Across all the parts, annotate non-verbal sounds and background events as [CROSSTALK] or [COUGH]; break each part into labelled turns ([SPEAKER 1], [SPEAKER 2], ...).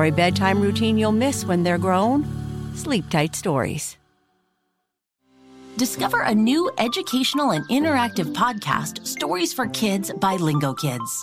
[SPEAKER 1] For a bedtime routine you'll miss when they're grown, Sleep Tight Stories.
[SPEAKER 2] Discover a new educational and interactive podcast, Stories for Kids by Lingokids.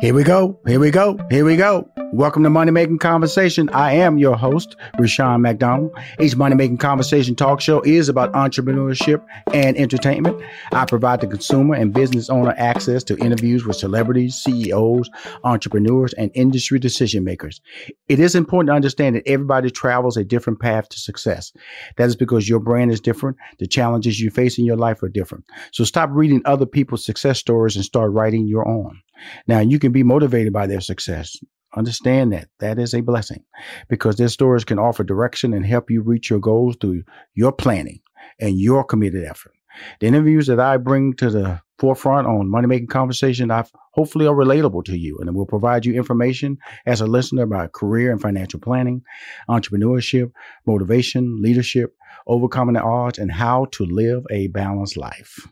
[SPEAKER 3] Here we go. Here we go. Here we go. Welcome to Money Making Conversation. I am your host, Rushion McDonald. Each Money Making Conversation talk show is about entrepreneurship and entertainment. I provide the consumer and business owner access to interviews with celebrities, CEOs, entrepreneurs, and industry decision makers. It is important to understand that everybody travels a different path to success. That is because your brand is different. The challenges you face in your life are different. So stop reading other people's success stories and start writing your own. Now, you can be motivated by their success. Understand that. That is a blessing because their stories can offer direction and help you reach your goals through your planning and your committed effort. The interviews that I bring to the forefront on Money Making Conversation, I hopefully are relatable to you and will provide you information as a listener about career and financial planning, entrepreneurship, motivation, leadership, overcoming the odds, and how to live a balanced life.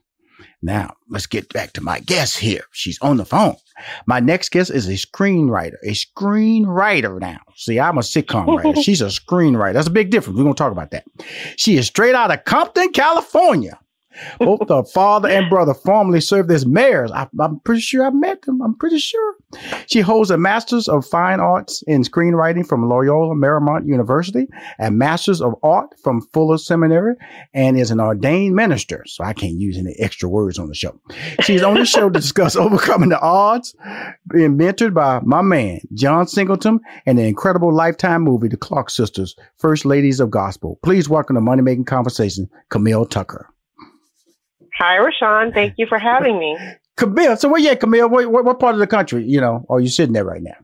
[SPEAKER 3] Now, let's get back to my guest here. She's on the phone. My next guest is a screenwriter, a screenwriter now. See, I'm a sitcom [LAUGHS] writer. She's a screenwriter. That's a big difference. We're going to talk about that. She is straight out of Compton, California. Both the father and brother formerly served as mayors. I, am pretty sure I met them. I'm pretty sure. She holds a Master's of Fine Arts in Screenwriting from Loyola Marymount University, a Master's of Art from Fuller Seminary, and is an ordained minister. So I can't use any extra words on the show. She's on the show to discuss [LAUGHS] overcoming the odds, being mentored by my man, John Singleton, and the incredible lifetime movie, The Clark Sisters, First Ladies of Gospel. Please welcome to Money Making Conversation, Camille Tucker.
[SPEAKER 4] Hi, Rushion. Thank you for having me. [LAUGHS]
[SPEAKER 3] Camille, so where at, Camille? What, what, what part of the country, you know, oh, are you sitting there right now?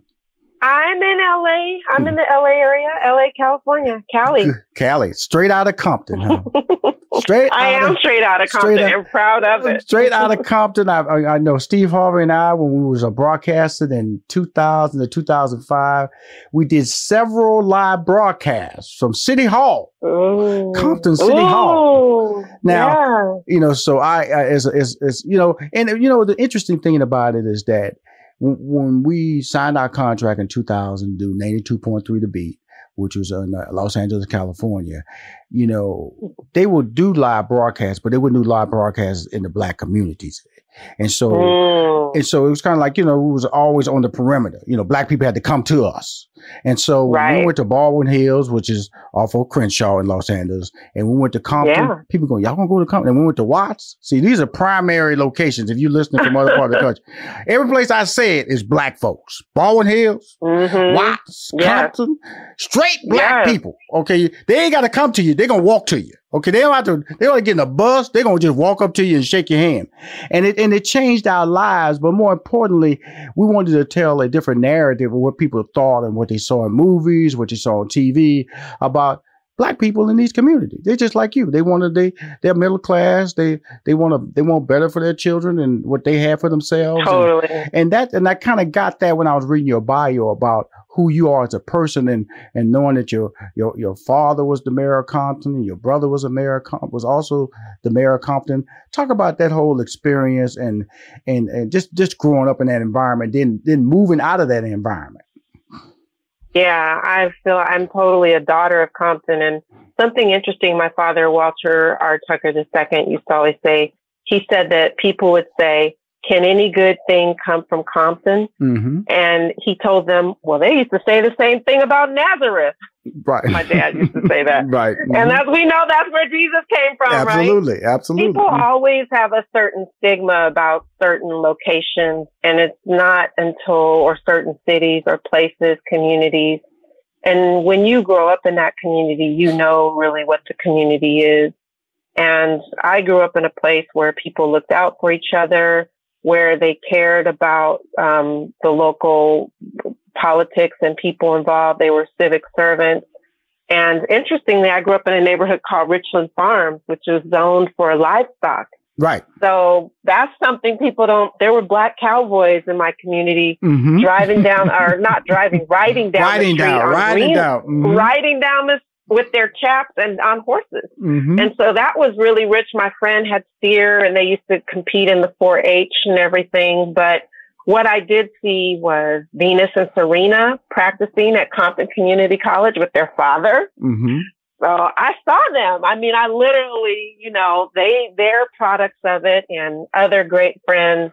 [SPEAKER 4] I'm in LA. I'm in the LA area, LA, California, Cali.
[SPEAKER 3] Cali, straight out of Compton, huh? [LAUGHS]
[SPEAKER 4] Straight. I am of, straight out of Compton. Out, and proud of it.
[SPEAKER 3] Straight out of [LAUGHS] Compton. I, I, know Steve Harvey and I, when we was a broadcaster in 2000 to 2005, we did several live broadcasts from City Hall, Ooh. Compton City Ooh. Hall. Now, yeah. you know, so I, I as, as as you know, and you know, the interesting thing about it is that when we signed our contract in 2000 to do 92.3 to beat, which was in uh, Los Angeles, California, you know, they would do live broadcasts, but they wouldn't do live broadcasts in the black communities. And so,
[SPEAKER 4] Mm.
[SPEAKER 3] and so it was kind of like, you know, it was always on the perimeter. You know, black people had to come to us. And so we went to Baldwin Hills, which is off of Crenshaw in Los Angeles. And we went to Compton.
[SPEAKER 4] Yeah.
[SPEAKER 3] People going, y'all gonna go to Compton? And we went to Watts. See, these are primary locations. If you're listening from other part of the [LAUGHS] country, every place I said is black folks. Baldwin Hills,
[SPEAKER 4] Mhm.
[SPEAKER 3] Watts,
[SPEAKER 4] Yes.
[SPEAKER 3] Compton, straight black
[SPEAKER 4] Yes.
[SPEAKER 3] people. Okay, they ain't got to come to you. They're gonna walk to you. Okay, they don't have to. They don't get in a bus. They're gonna just walk up to you and shake your hand, and it and it changed our lives. But more importantly, we wanted to tell a different narrative of what people thought and what they saw in movies, what they saw on TV about black people in these communities. They're just like you. They wanted they they're middle class. They they want to they want better for their children and what they have for themselves. And-
[SPEAKER 4] Totally.
[SPEAKER 3] and that and I kind of got that when I was reading your bio about who you are as a person and and knowing that your your your father was the mayor of Compton and your brother was a mayor of Com- was also the mayor of Compton. Talk about that whole experience and and and just just growing up in that environment, then then moving out of that environment.
[SPEAKER 4] Yeah, I feel I'm totally a daughter of Compton. And something interesting, my father, Walter R. Tucker II, used to always say, he said that people would say, Can any good thing come from Compton?
[SPEAKER 3] Mm-hmm.
[SPEAKER 4] And he told them, Well, they used to say the same thing about Nazareth.
[SPEAKER 3] Right.
[SPEAKER 4] My dad used to say that. [LAUGHS]
[SPEAKER 3] right.
[SPEAKER 4] And
[SPEAKER 3] Mhm.
[SPEAKER 4] that's, we know that's where Jesus came from, right?
[SPEAKER 3] absolutely, absolutely.
[SPEAKER 4] People always have a certain stigma about certain locations, and it's not until, or certain cities or places, communities. And when you grow up in that community, you know really what the community is. And I grew up in a place where people looked out for each other, where they cared about um, the local politics and people involved. They were civic servants. And interestingly, I grew up in a neighborhood called Richland Farms, which is zoned for livestock.
[SPEAKER 3] right.
[SPEAKER 4] So that's something people don't. There were black cowboys in my community
[SPEAKER 3] Mhm.
[SPEAKER 4] driving down, or not driving, [LAUGHS] riding down
[SPEAKER 3] Riding
[SPEAKER 4] the street
[SPEAKER 3] down, riding
[SPEAKER 4] green-
[SPEAKER 3] down, mhm.
[SPEAKER 4] riding down this with their chaps and on horses.
[SPEAKER 3] Mhm.
[SPEAKER 4] And so that was really rich. My friend had steer, and they used to compete in the 4-H and everything. But what I did see was Venus and Serena practicing at Compton Community College with their father.
[SPEAKER 3] Mm-hmm.
[SPEAKER 4] So I saw them. I mean, I literally, you know, they they're products of it, and other great friends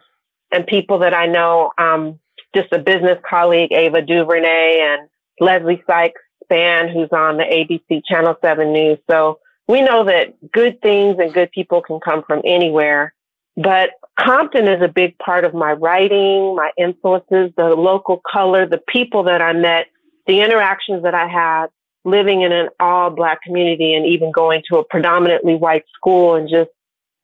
[SPEAKER 4] and people that I know. Um, just a business colleague, Ava DuVernay, and Leslie Sykes Span, who's on the ABC Channel Seven News. So we know that good things and good people can come from anywhere. But Compton is a big part of my writing, my influences, the local color, the people that I met, the interactions that I had living in an all black community and even going to a predominantly white school and just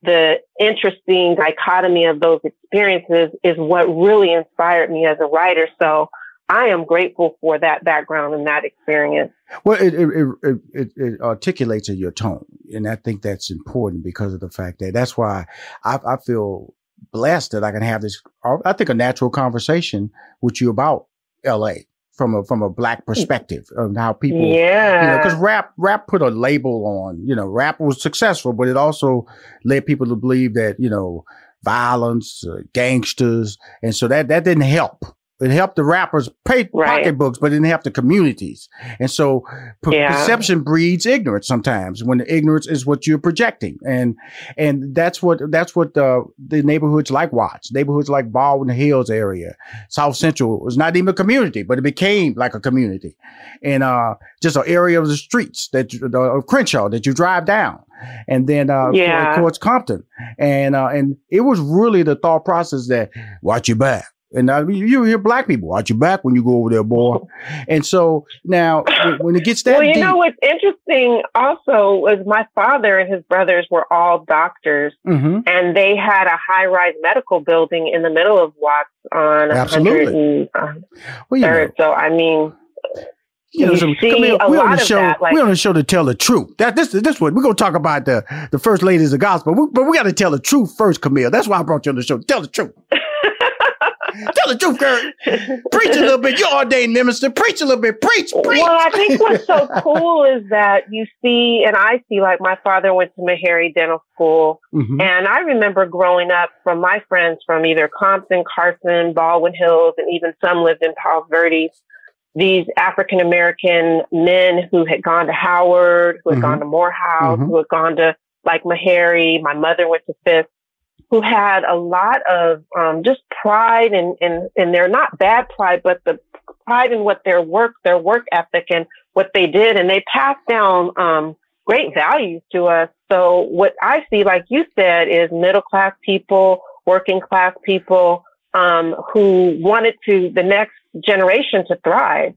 [SPEAKER 4] the interesting dichotomy of those experiences is what really inspired me as a writer. So I am grateful for that background and that experience.
[SPEAKER 3] Well, it it, it it it articulates in your tone, and I think that's important because of the fact that that's why I, I feel blessed that I can have this. I think a natural conversation with you about L.A. from a from a black perspective of how people,
[SPEAKER 4] Yeah.
[SPEAKER 3] you know, because rap rap put a label on, you know, rap was successful, but it also led people to believe that you know violence, uh, gangsters, and so that that didn't help. It helped the rappers pay
[SPEAKER 4] Right.
[SPEAKER 3] pocketbooks, but it didn't help the communities. And so per-
[SPEAKER 4] Yeah.
[SPEAKER 3] perception breeds ignorance sometimes when the ignorance is what you're projecting. And and that's what that's what the the neighborhoods like Watts, neighborhoods like Baldwin Hills area, South Central was not even a community, but it became like a community. And uh just an area of the streets that of Crenshaw that you drive down. And then uh
[SPEAKER 4] Yeah.
[SPEAKER 3] towards Compton. And uh and it was really the thought process that watch your back. And uh, you you hear black people watch your back when you go over there, boy. And so now, when- it gets that
[SPEAKER 4] well, you
[SPEAKER 3] deep,
[SPEAKER 4] know what's interesting also was my father and his brothers were all doctors,
[SPEAKER 3] Mhm.
[SPEAKER 4] and they had a high-rise medical building in the middle of Watts on
[SPEAKER 3] Absolutely.
[SPEAKER 4] 103rd.
[SPEAKER 3] well, you know,
[SPEAKER 4] So I mean,
[SPEAKER 3] you know, so,
[SPEAKER 4] see
[SPEAKER 3] Camille,
[SPEAKER 4] a
[SPEAKER 3] we on the show.
[SPEAKER 4] that, like-
[SPEAKER 3] we on the show to tell the truth. That this this what we're gonna talk about the the first ladies of gospel, we, but we got to tell the truth first, Camille. That's why I brought you on the show. Tell the truth. [LAUGHS] tell the truth, Kurt. Preach a little bit. You're ordained minister. Preach a little bit. Preach, preach.
[SPEAKER 4] Well, I think what's so cool is that you see, and I see, like my father went to Meharry Dental School,
[SPEAKER 3] Mhm.
[SPEAKER 4] and I remember growing up from my friends from either Compton, Carson, Baldwin Hills, and even some lived in Palos Verdes. these African American men who had gone to Howard, who had mm-hmm. gone to Morehouse, mm-hmm. who had gone to like Meharry. My mother went to Fisk, who had a lot of um, just pride and and and they're not bad pride, but the pride in what their work, their work ethic, and what they did, and they passed down um, great values to us. So what I see, like you said, is middle class people, working class people um, who wanted to the next generation to thrive.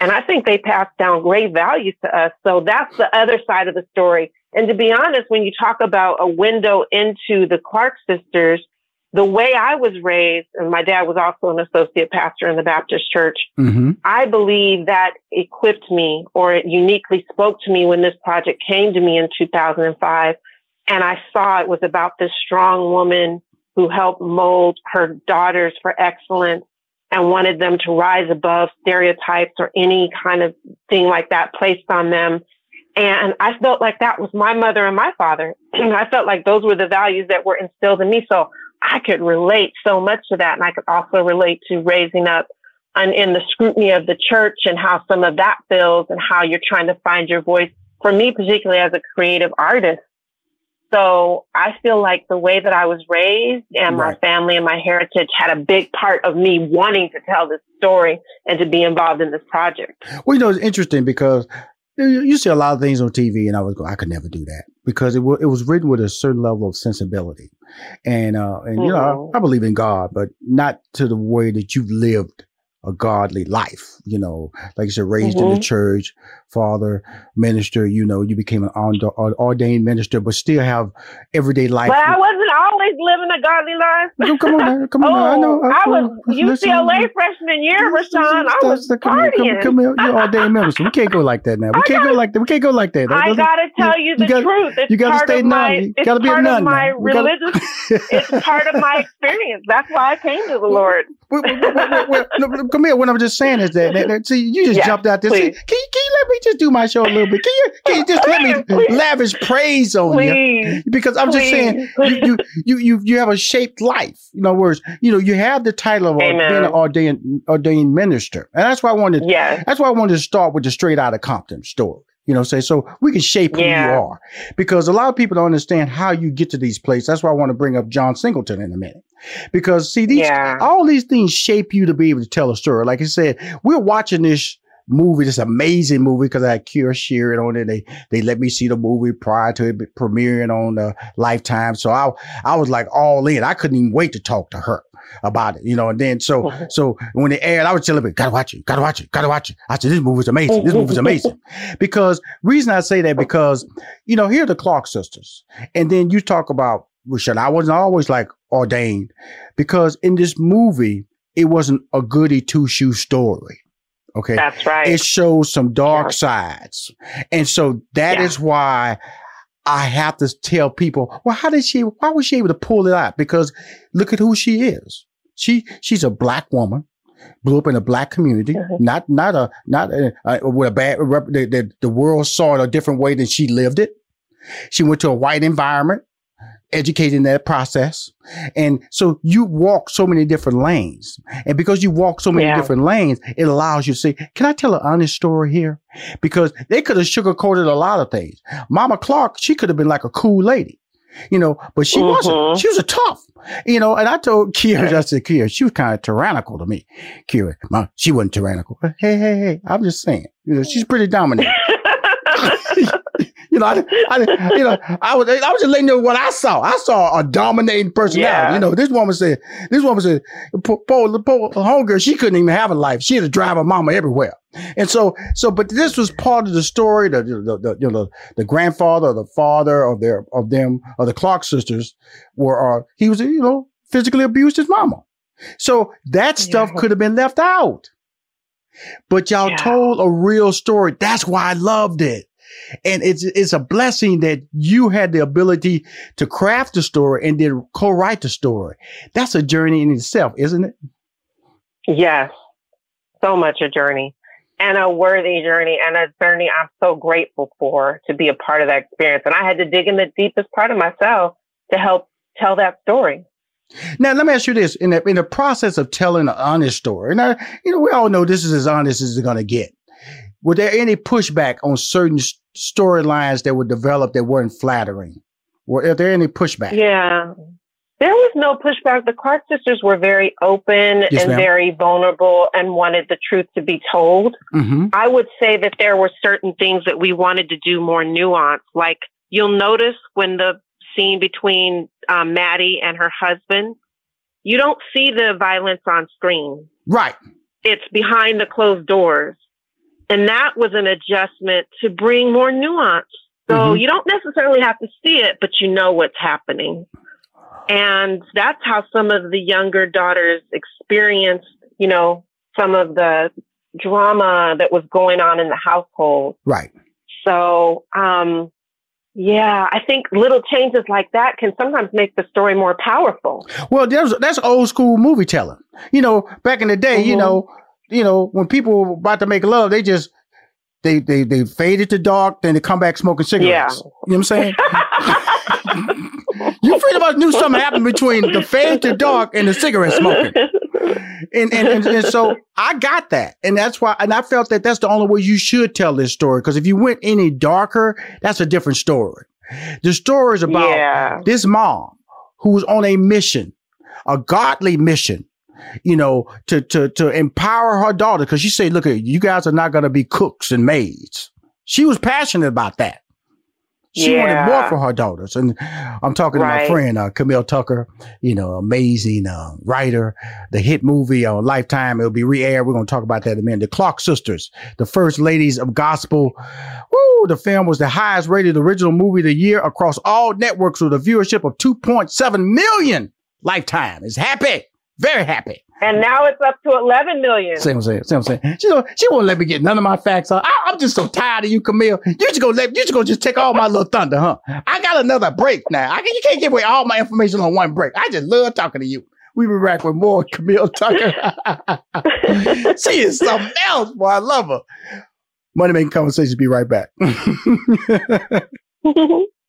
[SPEAKER 4] And I think they passed down great values to us. So that's the other side of the story. And to be honest, when you talk about a window into the Clark sisters, the way I was raised, and my dad was also an associate pastor in the Baptist church, mm-hmm. I believe that equipped me or it uniquely spoke to me when this project came to me in 2005. And I saw it was about this strong woman who helped mold her daughters for excellence and wanted them to rise above stereotypes or any kind of thing like that placed on them. And I felt like that was my mother and my father. [CLEARS THROAT] And I felt like those were the values that were instilled in me. So I could relate so much to that. And I could also relate to raising up and in the scrutiny of the church and how some of that feels and how you're trying to find your voice. For me, particularly as a creative artist, so I feel like the way that I was raised and right. my family and my heritage had a big part of me wanting to tell this story and to be involved in this project.
[SPEAKER 3] Well, you know, it's interesting because you see a lot of things on TV, and I was going, I could never do that because it, w- it was written with a certain level of sensibility, and uh, and mm-hmm. you know, I, mm-hmm. I, believe in God, but not to the way that you've lived a godly life. You know, like you said, raised mm-hmm. in the mm-hmm. church, father, minister. You know, you became an ordained minister, but still have everyday life.
[SPEAKER 4] But I wasn't always living a godly life.
[SPEAKER 3] No, come on, now, come on.
[SPEAKER 4] oh.
[SPEAKER 3] I know. [LAUGHS]
[SPEAKER 4] I, I was listen, UCLA freshman year, Rushion. I was come partying.
[SPEAKER 3] Here, come, come here, you're ordained minister. We can't go like that now. We [LAUGHS] can't gotta, go like that. We can't go like that.
[SPEAKER 4] I gotta tell you the you gotta, truth. It's
[SPEAKER 3] you gotta stay nun. You gotta be a nun.
[SPEAKER 4] My religious. it's part of my experience. That's why I came to the Lord.
[SPEAKER 3] Come here. What I'm just saying is that, that, that see, you just jumped out there. See, can, you, can you let me just do my show a little bit? Can you, can you just let me [LAUGHS] please. lavish praise on
[SPEAKER 4] please.
[SPEAKER 3] you? Because I'm just saying, you, [LAUGHS] you, you, you have a shaped life. In other words, you know, you have the title of Amen. being an ordained, ordained minister. And that's why I wanted,
[SPEAKER 4] yes.
[SPEAKER 3] that's why I wanted to start with the straight out of Compton story. You know, say so we can shape who you are because a lot of people don't understand how you get to these places. That's why I want to bring up John Singleton in a minute because see these yeah. all these things shape you to be able to tell a story. Like I said, we're watching this movie, this amazing movie because I had Kierra Sheard on it. They they let me see the movie prior to it premiering on uh, Lifetime, so I I was like all in. I couldn't even wait to talk to her about it, you know. And then so so when it aired, I was telling people, gotta watch it, gotta watch it, gotta watch it. I said, this movie's amazing. This movie's amazing. [LAUGHS] because reason I say that because, you know, here are the Clark sisters. And then you talk about Rashad. I wasn't always like ordained because in this movie, it wasn't a goody two shoe story. Okay.
[SPEAKER 4] That's right.
[SPEAKER 3] It shows some dark yeah. sides. And so that yeah. is why I have to tell people, well, how did she, why was she able to pull it out? Because look at who she is. She, she's a black woman, blew up in a black community, mm-hmm. not, not a, not a, uh, with a bad, the, the, the world saw it a different way than she lived it. She went to a white environment educating that process. And so you walk so many different lanes. And because you walk so many yeah. different lanes, it allows you to say, can I tell an honest story here? Because they could have sugarcoated a lot of things. Mama Clark, she could have been like a cool lady. You know, but she mm-hmm. wasn't. She was a tough, you know. And I told Kierra, I said, Kierra, she was kind of tyrannical to me. Kierra, Mom, she wasn't tyrannical. Hey, hey, hey, I'm just saying, you know, she's pretty dominant. [LAUGHS] [LAUGHS] You know, I, I, you know, I was, I was just letting you know what I saw. I saw a dominating personality. Yeah. You know, this woman said, this woman said, poor, poor, poor homegirl, she couldn't even have a life. She had to drive her mama everywhere. And so, so, but this was part of the story. The, the, the you know, the, the grandfather, or the father of their, of them, of the Clark sisters were, uh, he was, you know, physically abused his mama. So that stuff yeah. could have been left out. But y'all yeah. told a real story. That's why I loved it. And it's it's a blessing that you had the ability to craft the story and then co-write the story. That's a journey in itself, isn't it?
[SPEAKER 4] Yes. So much a journey and a worthy journey and a journey I'm so grateful for to be a part of that experience. And I had to dig in the deepest part of myself to help tell that story.
[SPEAKER 3] Now, let me ask you this: in the in the process of telling an honest story, and you know, we all know this is as honest as it's going to get. Were there any pushback on certain storylines that were developed that weren't flattering? Were there any pushback?
[SPEAKER 4] Yeah, there was no pushback. The Clark sisters were very open
[SPEAKER 3] Yes,
[SPEAKER 4] and
[SPEAKER 3] ma'am.
[SPEAKER 4] very vulnerable and wanted the truth to be told.
[SPEAKER 3] Mm-hmm.
[SPEAKER 4] I would say that there were certain things that we wanted to do more nuanced. Like you'll notice when the scene between um, Mattie and her husband, you don't see the violence on screen.
[SPEAKER 3] Right.
[SPEAKER 4] It's behind the closed doors. And that was an adjustment to bring more nuance. So
[SPEAKER 3] Mhm.
[SPEAKER 4] you don't necessarily have to see it, but you know what's happening. And that's how some of the younger daughters experienced, you know, some of the drama that was going on in the household.
[SPEAKER 3] Right.
[SPEAKER 4] So, um, yeah, I think little changes like that can sometimes make the story more powerful.
[SPEAKER 3] Well, that's that's old school movie telling. You know, back in the day, you
[SPEAKER 4] Mhm.
[SPEAKER 3] know, you know, when people were about to make love, they just they they they faded to dark, then they come back smoking cigarettes. You know what I'm saying? [LAUGHS] you pretty much knew something happened between the fade to dark and the cigarette smoking. And, and, and, and so I got that. And that's why, and I felt that that's the only way you should tell this story. Cause if you went any darker, that's a different story. The story is about
[SPEAKER 4] Yeah.
[SPEAKER 3] this mom who was on a mission, a godly mission, you know, to, to, to empower her daughter. Cause she said, look, you guys are not going to be cooks and maids. She was passionate about that. She wanted more for her daughters. And I'm talking to my friend, uh, Camille Tucker, you know, amazing uh, writer. The hit movie on Lifetime, it'll be re-aired. We're going to talk about that in a minute. The Clark Sisters, the first ladies of gospel. Woo! The film was the highest rated original movie of the year across all networks with a viewership of 2.7 million. Lifetime is happy, very happy.
[SPEAKER 4] And now it's up to 11 million.
[SPEAKER 3] See what I'm saying? See what I'm saying? She don't, she won't let me get none of my facts. Huh? I, I'm just so tired of you, Camille. You just go let you just go just take all my little thunder, huh? I got another break now. I can, you can't give away all my information on one break. I just love talking to you. We be back with more Camille Tucker. [LAUGHS] she is something else, boy. I love her. Money making conversations. Be right back. [LAUGHS]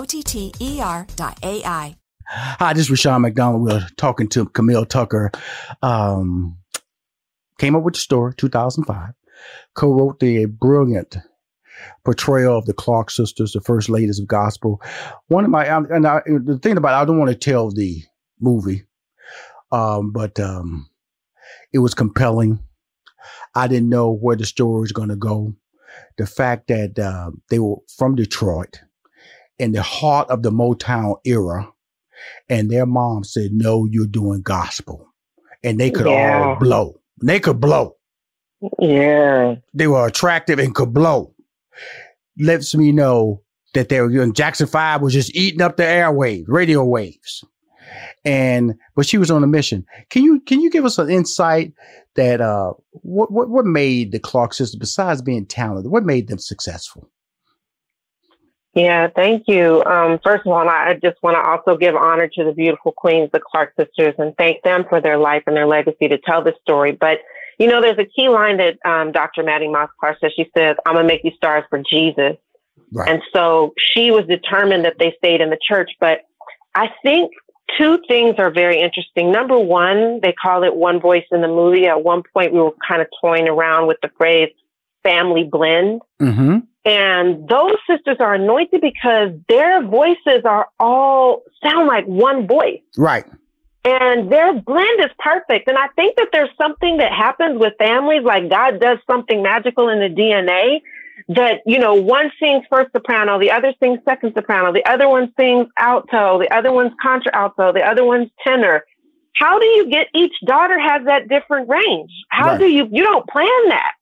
[SPEAKER 5] O T T E R dot AI.
[SPEAKER 3] Hi, this is Rushion McDonald. We're talking to Camille Tucker. Um, came up with the story, 2005. Co-wrote the brilliant portrayal of the Clark sisters, the first ladies of gospel. One of my, and I, the thing about, it, I don't want to tell the movie, um, but um, it was compelling. I didn't know where the story was going to go. The fact that uh, they were from Detroit, in the heart of the Motown era, and their mom said, "No, you're doing gospel," and they could
[SPEAKER 4] Yeah.
[SPEAKER 3] all blow. They could blow.
[SPEAKER 4] Yeah.
[SPEAKER 3] They were attractive and could blow. Lets me know that they were, know, Jackson 5 was just eating up the airwaves, radio waves. And, but she was on a mission. Can you, can you give us an insight that, uh, what, what, what made the Clark sisters, besides being talented, what made them successful?
[SPEAKER 4] Yeah, thank you. Um, first of all, I just want to also give honor to the beautiful queens, the Clark sisters, and thank them for their life and their legacy to tell the story. But, you know, there's a key line that um, Dr. Mattie Moss Clark says. She says, I'm going to make you stars for Jesus. Right. And so she was determined that they stayed in the church. But I think two things are very interesting. Number one, they call it one voice in the movie. At one point, we were kind of toying around with the phrase family blend.
[SPEAKER 3] Mm-hmm.
[SPEAKER 4] And those sisters are anointed because their voices are all sound like one voice.
[SPEAKER 3] Right.
[SPEAKER 4] And their blend is perfect. And I think that there's something that happens with families, like God does something magical in the DNA that, you know, one sings first soprano, the other sings second soprano, the other one sings alto, the other one's contralto, the other one's tenor. How do you get each daughter has that different range? How right. do you, you don't plan that.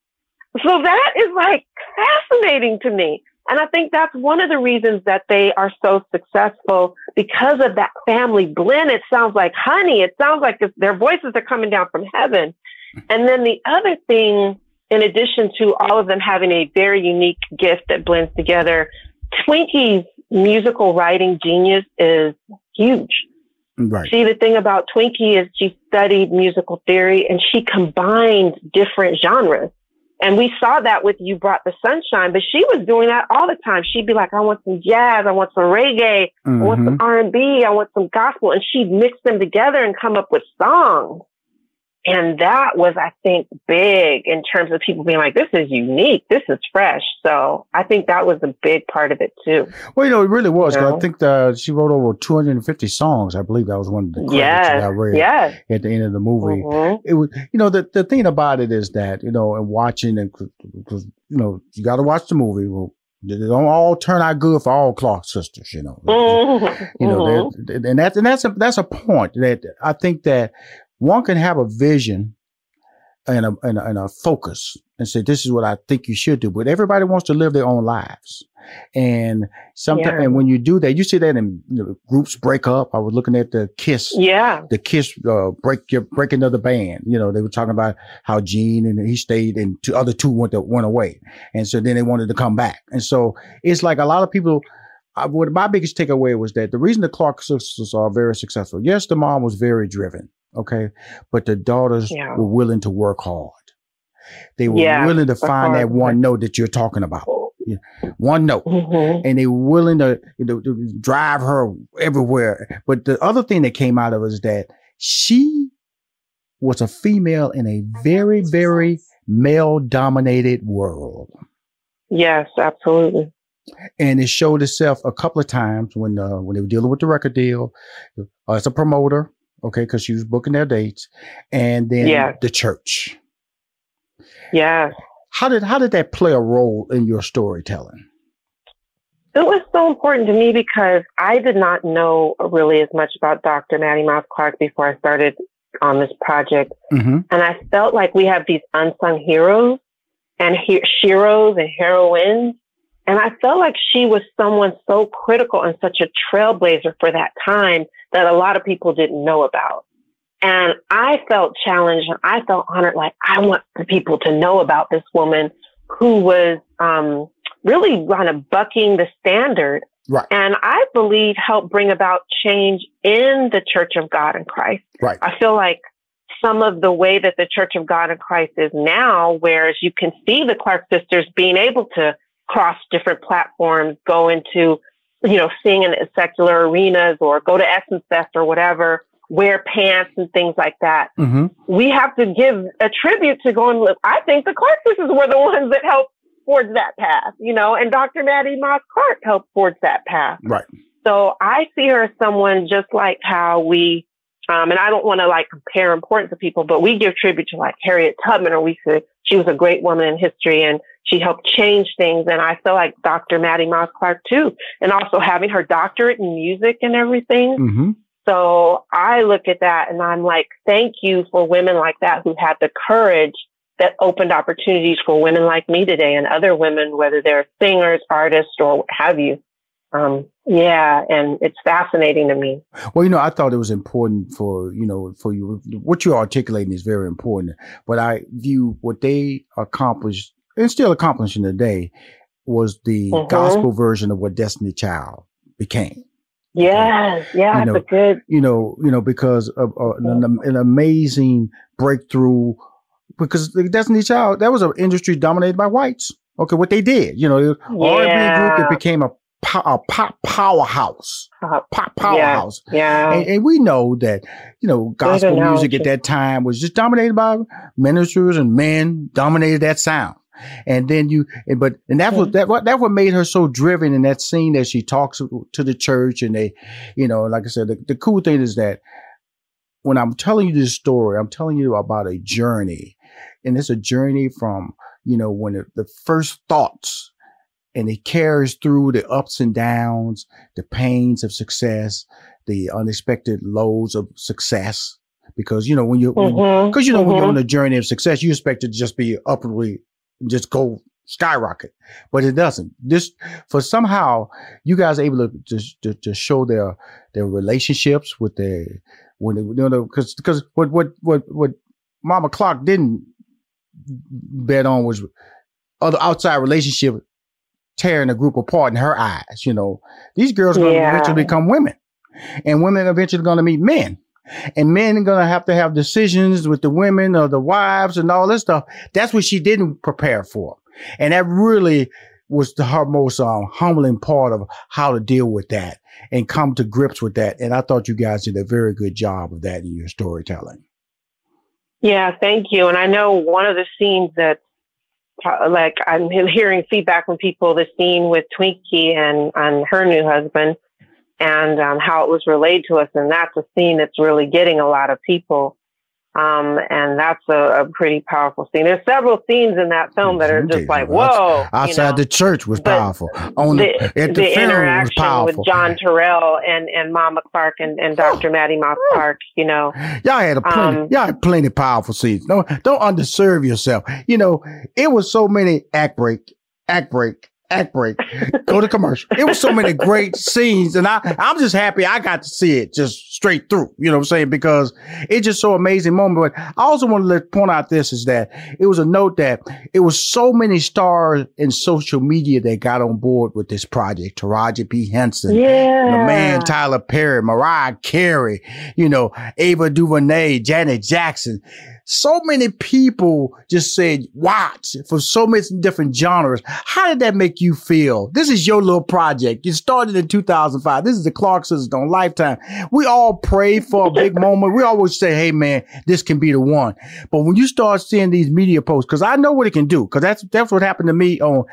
[SPEAKER 4] So that is like fascinating to me. And I think that's one of the reasons that they are so successful because of that family blend. It sounds like honey. It sounds like their voices are coming down from heaven. And then the other thing, in addition to all of them having a very unique gift that blends together, Twinkie's musical writing genius is huge.
[SPEAKER 3] Right.
[SPEAKER 4] See, the thing about Twinkie is she studied musical theory and she combined different genres. And we saw that with You Brought the Sunshine, but she was doing that all the time. She'd be like, I want some jazz. I want some reggae. Mm-hmm. I want some R&B. I want some gospel. And she'd mix them together and come up with songs. And that was, I think, big in terms of people being like, this is unique. This is fresh. So I think that was a big part of it too.
[SPEAKER 3] Well, you know, it really was. You know? I think that she wrote over 250 songs. I believe that was one of the credits yes, that I read
[SPEAKER 4] yes.
[SPEAKER 3] at the end of the movie. Mm-hmm. It was, you know, the, the thing about it is that, you know, and watching and, cause, you know, you got to watch the movie. Well, they don't all turn out good for all Clark sisters, you know.
[SPEAKER 4] Mm-hmm. [LAUGHS]
[SPEAKER 3] You know, mm-hmm. and that's and that's a that's a point that I think that one can have a vision and a, and a, and a focus and say, this is what I think you should do. But everybody wants to live their own lives. And sometimes, yeah. and when you do that, you see that in you know, groups break up. I was looking at the Kiss,
[SPEAKER 4] yeah,
[SPEAKER 3] the Kiss uh, break your break another band. You know, they were talking about how Gene and he stayed, and two other two went to, went away, and so then they wanted to come back. And so it's like a lot of people. I, what my biggest takeaway was that the reason the Clark sisters are very successful. Yes, the mom was very driven. Okay. But the daughters yeah. were willing to work hard. They were yeah, willing to find that one note that you're talking about. One note. Mm-hmm. And they were willing to, you know, to drive her everywhere. But the other thing that came out of it is that she was a female in a very, very male dominated world.
[SPEAKER 4] Yes, absolutely.
[SPEAKER 3] And it showed itself a couple of times when uh, when they were dealing with the record deal uh, as a promoter okay, because she was booking their dates, and then yeah. the church.
[SPEAKER 4] Yeah.
[SPEAKER 3] How did how did that play a role in your storytelling?
[SPEAKER 4] It was so important to me because I did not know really as much about Dr. Mattie Moss Clark before I started on this project.
[SPEAKER 3] Mm-hmm.
[SPEAKER 4] And I felt like we have these unsung heroes and he- heroes and heroines. And I felt like she was someone so critical and such a trailblazer for that time that a lot of people didn't know about. And I felt challenged and I felt honored. Like I want the people to know about this woman who was, um, really kind of bucking the standard.
[SPEAKER 3] Right.
[SPEAKER 4] And I believe helped bring about change in the Church of God in Christ.
[SPEAKER 3] Right.
[SPEAKER 4] I feel like some of the way that the Church of God in Christ is now, whereas you can see the Clark sisters being able to cross different platforms, go into you know, sing in secular arenas or go to Essence Fest or whatever, wear pants and things like that.
[SPEAKER 3] Mm-hmm.
[SPEAKER 4] We have to give a tribute to going, live. I think the Clark sisters were the [LAUGHS] ones that helped forge that path, you know, and Dr. Mattie Moss Clark helped forge that path.
[SPEAKER 3] Right.
[SPEAKER 4] So I see her as someone just like how we, um, and I don't want to like compare importance to people, but we give tribute to like Harriet Tubman or we say she was a great woman in history and she helped change things. And I feel like Dr. Mattie Moss Clark too. And also having her doctorate in music and everything.
[SPEAKER 3] Mm-hmm.
[SPEAKER 4] So I look at that and I'm like, thank you for women like that who had the courage that opened opportunities for women like me today and other women, whether they're singers, artists, or what have you. Um, yeah, and it's fascinating to me.
[SPEAKER 3] Well, you know, I thought it was important for, you know, for you, what you're articulating is very important, but I view what they accomplished and still accomplishing today was the mm-hmm. gospel version of what Destiny Child became.
[SPEAKER 4] Yes, yeah,
[SPEAKER 3] you know,
[SPEAKER 4] that's a good.
[SPEAKER 3] You know, you know, because of uh, an, an, amazing breakthrough. Because the Destiny Child, that was an industry dominated by whites. Okay, what they did, you know, yeah. R&B group that became a a pop powerhouse, pop powerhouse.
[SPEAKER 4] Yeah, yeah.
[SPEAKER 3] And, and, we know that you know gospel music at that time was just dominated by ministers and men dominated that sound. And then you, but and that was that what that what made her so driven in that scene that she talks to the church and they, you know, like I said, the, the cool thing is that when I'm telling you this story, I'm telling you about a journey, and it's a journey from you know when the, the first thoughts and it carries through the ups and downs, the pains of success, the unexpected lows of success. Because you know when you because mm-hmm. you know mm-hmm. when you're mm-hmm. on a journey of success, you expect it to just be upwardly just go skyrocket, but it doesn't. This for somehow you guys are able to just to, to, show their their relationships with their when they, you know because because what what what what Mama Clark didn't bet on was other outside relationship tearing a group apart in her eyes. You know, these girls are going to eventually become women, and women eventually going to meet men and men are gonna have to have decisions with the women or the wives and all this stuff. That's what she didn't prepare for, and that really was the, her most um, humbling part of how to deal with that and come to grips with that. And I thought you guys did a very good job of that in your storytelling.
[SPEAKER 4] Yeah, thank you. And I know one of the scenes that like I'm [LAUGHS] hearing feedback from people, the scene with Twinkie and, and her new husband and um, how it was relayed to us. And that's a scene that's really getting a lot of people. Um, and that's a, a, pretty powerful scene. There's several scenes in that film that are just like, whoa.
[SPEAKER 3] Outside you know? the church was powerful. On the, the, at the, the interaction
[SPEAKER 4] with John Terrell and, and Mama Clark and, and Dr. Mattie Moss Clark, you know.
[SPEAKER 3] Y'all had a plenty, um, y'all had plenty powerful scenes. Don't, don't underserve yourself. You know, it was so many act break, act break, act break, go to commercial. It was so many great scenes, and I I'm just happy I got to see it just straight through. You know what I'm saying? Because it's just so amazing moment. But I also want to let, point out this is that it was a note that it was so many stars in social media that got on board with this project. Taraji P Henson,
[SPEAKER 4] yeah,
[SPEAKER 3] the man Tyler Perry, Mariah Carey, you know Ava DuVernay, Janet Jackson so many people just said watch for so many different genres. How did that make you feel? This is your little project. You started in 2005. This is the Clark sisters on Lifetime. We all pray for a big [LAUGHS] moment. We always say, hey man, this can be the one. But when you start seeing these media posts, because I know what it can do, because that's that's what happened to me on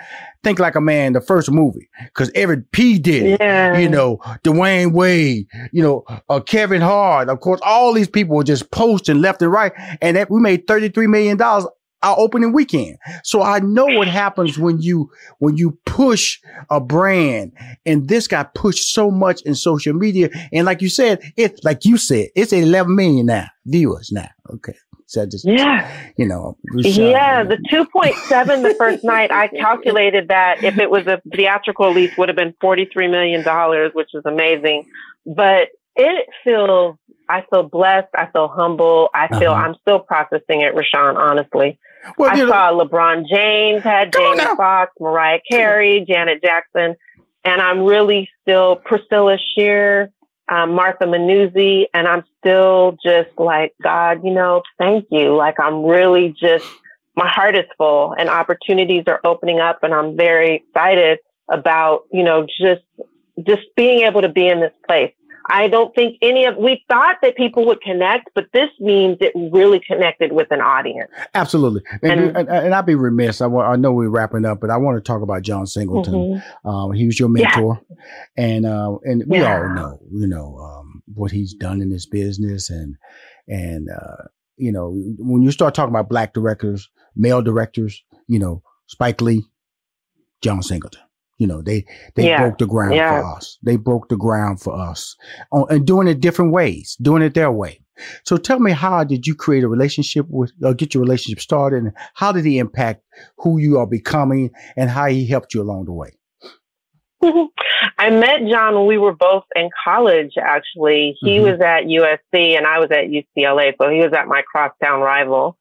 [SPEAKER 3] Think Like a Man, the first movie, because every P did yeah. you know, Dwyane Wade, you know, uh, Kevin Hart, of course, all these people were just posting left and right, and that we made thirty three million dollars our opening weekend. So I know what happens when you when you push a brand and this got pushed so much in social media. And like you said, it like you said, it's 11 million now viewers now. Okay. So just
[SPEAKER 4] yeah,
[SPEAKER 3] you know,
[SPEAKER 4] yeah, the two point seven the first [LAUGHS] night. I calculated that if it was a theatrical release, would have been forty three million dollars, which is amazing. But it feels, I feel blessed. I feel humble. I feel uh-huh. I'm still processing it, Rushion. Honestly, well, I saw know, LeBron James had Jamie Foxx, Mariah Carey, Janet Jackson, and I'm really still Priscilla Shirer um, Martha Munizzi, and I'm still just like, God, you know, thank you. Like, I'm really just, my heart is full and opportunities are opening up, and I'm very excited about, you know, just, just being able to be in this place. I don't think any of we thought that people would connect, but this means it really connected with an audience.
[SPEAKER 3] Absolutely, and and, and I'd be remiss. I, I know we're wrapping up, but I want to talk about John Singleton. Mm-hmm. Um, he was your mentor, yeah. and uh, and we yeah. all know, you know, um, what he's done in this business, and and uh, you know, when you start talking about black directors, male directors, you know, Spike Lee, John Singleton. You know, they they yeah. broke the ground yeah. for us. They broke the ground for us, on, and doing it different ways, doing it their way. So tell me, how did you create a relationship with, or get your relationship started, and how did he impact who you are becoming, and how he helped you along the way? [LAUGHS]
[SPEAKER 4] I met John when we were both in college, actually. He mm-hmm. was at USC and I was at UCLA. So he was at my crosstown rival.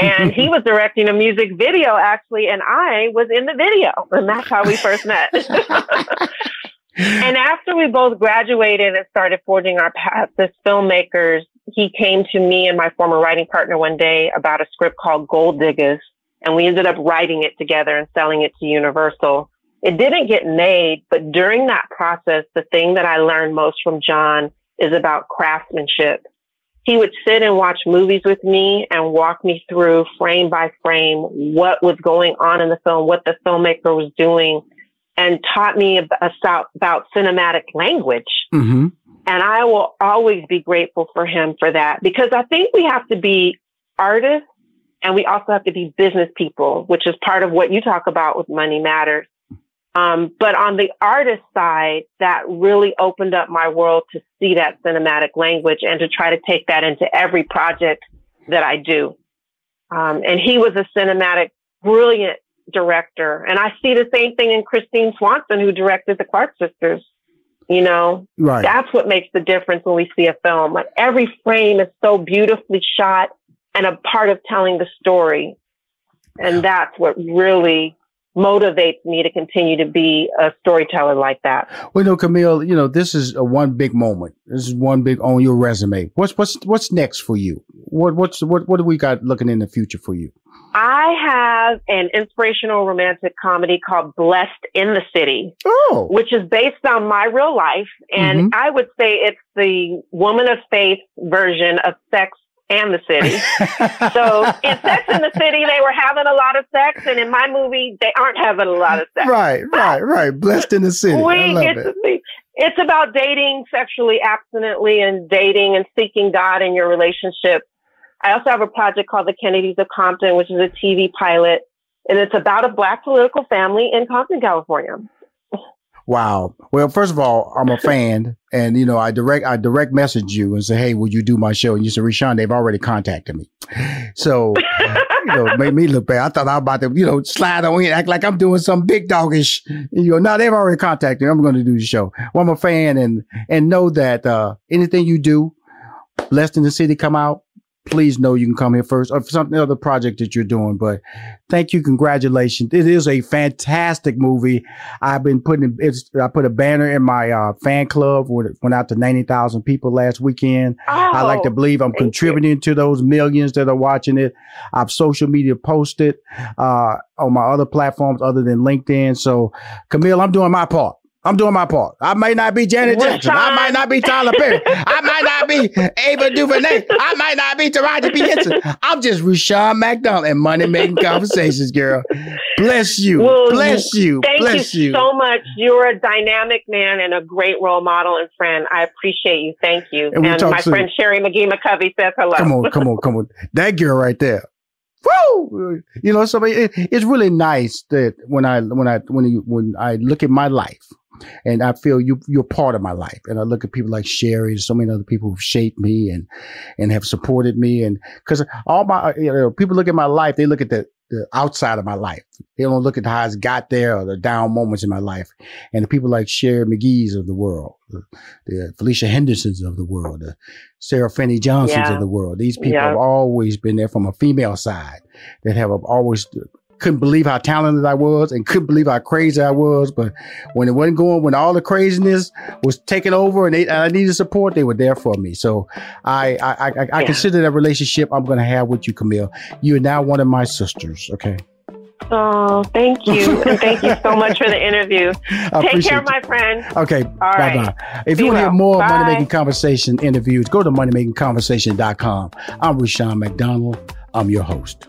[SPEAKER 4] and he was directing a music video, actually, and I was in the video. And that's how we first met. [LAUGHS] and after we both graduated and started forging our paths as filmmakers, he came to me and my former writing partner one day about a script called Gold Diggers. And we ended up writing it together and selling it to Universal. It didn't get made, but during that process, the thing that I learned most from John is about craftsmanship. He would sit and watch movies with me and walk me through frame by frame what was going on in the film, what the filmmaker was doing, and taught me about, about cinematic language. Mm-hmm. And I will always be grateful for him for that because I think we have to be artists and we also have to be business people, which is part of what you talk about with Money Matters. Um, but on the artist side, that really opened up my world to see that cinematic language and to try to take that into every project that I do. Um, and he was a cinematic, brilliant director. And I see the same thing in Christine Swanson, who directed the Clark sisters. You know, right. that's what makes the difference when we see a film. Like every frame is so beautifully shot and a part of telling the story. And that's what really motivates me to continue to be a storyteller like that.
[SPEAKER 3] Well, you know, Camille, you know, this is a one big moment. This is one big on your resume. What's what's what's next for you? What what's what what do we got looking in the future for you?
[SPEAKER 4] I have an inspirational romantic comedy called Blessed in the City,
[SPEAKER 3] oh.
[SPEAKER 4] which is based on my real life. And mm-hmm. I would say it's the woman of faith version of Sex and the city. so [LAUGHS] in Sex in the City, they were having a lot of sex, and in my movie, they aren't having a lot of sex.
[SPEAKER 3] Right, [LAUGHS] right, right. Blessed in the city. We get it. to see.
[SPEAKER 4] It's about dating sexually abstinently and dating and seeking God in your relationship. I also have a project called The Kennedys of Compton, which is a TV pilot, and it's about a black political family in Compton, California.
[SPEAKER 3] Wow. Well, first of all, I'm a fan, and you know, I direct I direct message you and say, "Hey, would you do my show?" And you said, "Rushion, they've already contacted me." So, you know, made me look bad. I thought I was about to, you know, slide on in, act like I'm doing some big doggish. You know, now they've already contacted me. I'm going to do the show. Well, I'm a fan, and and know that uh, anything you do, Blessed in the City come out, please know you can come here first or something other project that you're doing. But thank you, congratulations. It is a fantastic movie. I've been putting it's I put a banner in my uh, fan club it went out to ninety thousand people last weekend. Oh, I like to oh, believe I'm contributing you. to those millions that are watching it. I've social media posted uh, on my other platforms other than LinkedIn. So Camille, I'm doing my part. I'm doing my part. I might not be Janet Jackson. I might not be Tyler Perry. I might not be Ava DuVernay. I might not be Taraji P. Henson. I'm just Rushion McDonald and Money Making Conversations, girl. Bless you. Well, Bless you.
[SPEAKER 4] Thank
[SPEAKER 3] Bless
[SPEAKER 4] you, you so much. You're a dynamic man and a great role model and friend. I appreciate you. Thank you. And, and my soon. friend Sherry McGee McCovey says hello.
[SPEAKER 3] Come on, come on, come on. That girl right there. Woo! You know, so it, it's really nice that when I when I when you, when I look at my life and I feel you you're part of my life. And I look at people like Sherry and so many other people who've shaped me and and have supported me. And because all my uh, you know people look at my life, they look at the the outside of my life. They don't look at how it's got there or the down moments in my life. And the people like Sherry McGee's of the world, the, the Felicia Hendersons of the world, the Sara Finney Johnsons yeah. of the world. These people yeah. have always been there from a female side that have always couldn't believe how talented I was and couldn't believe how crazy I was. But when it wasn't going, when all the craziness was taking over and, they, and I needed support, they were there for me. So I I, I, I yeah. consider that relationship I'm going to have with you, Camille. You are now one of my sisters. Okay.
[SPEAKER 4] Oh, thank you. [LAUGHS] and thank you so much for the interview. Take care, my friend.
[SPEAKER 3] Okay. All bye right. bye. If Be you want to hear more bye. Money Making Conversation interviews, go to moneymakingconversation.com. I'm Rushion McDonald. I'm your host.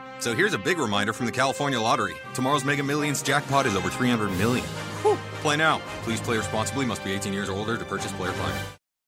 [SPEAKER 6] So here's a big reminder from the California Lottery. Tomorrow's Mega Millions jackpot is over 300 million. Play now. Please play responsibly. Must be 18 years or older to purchase player fine.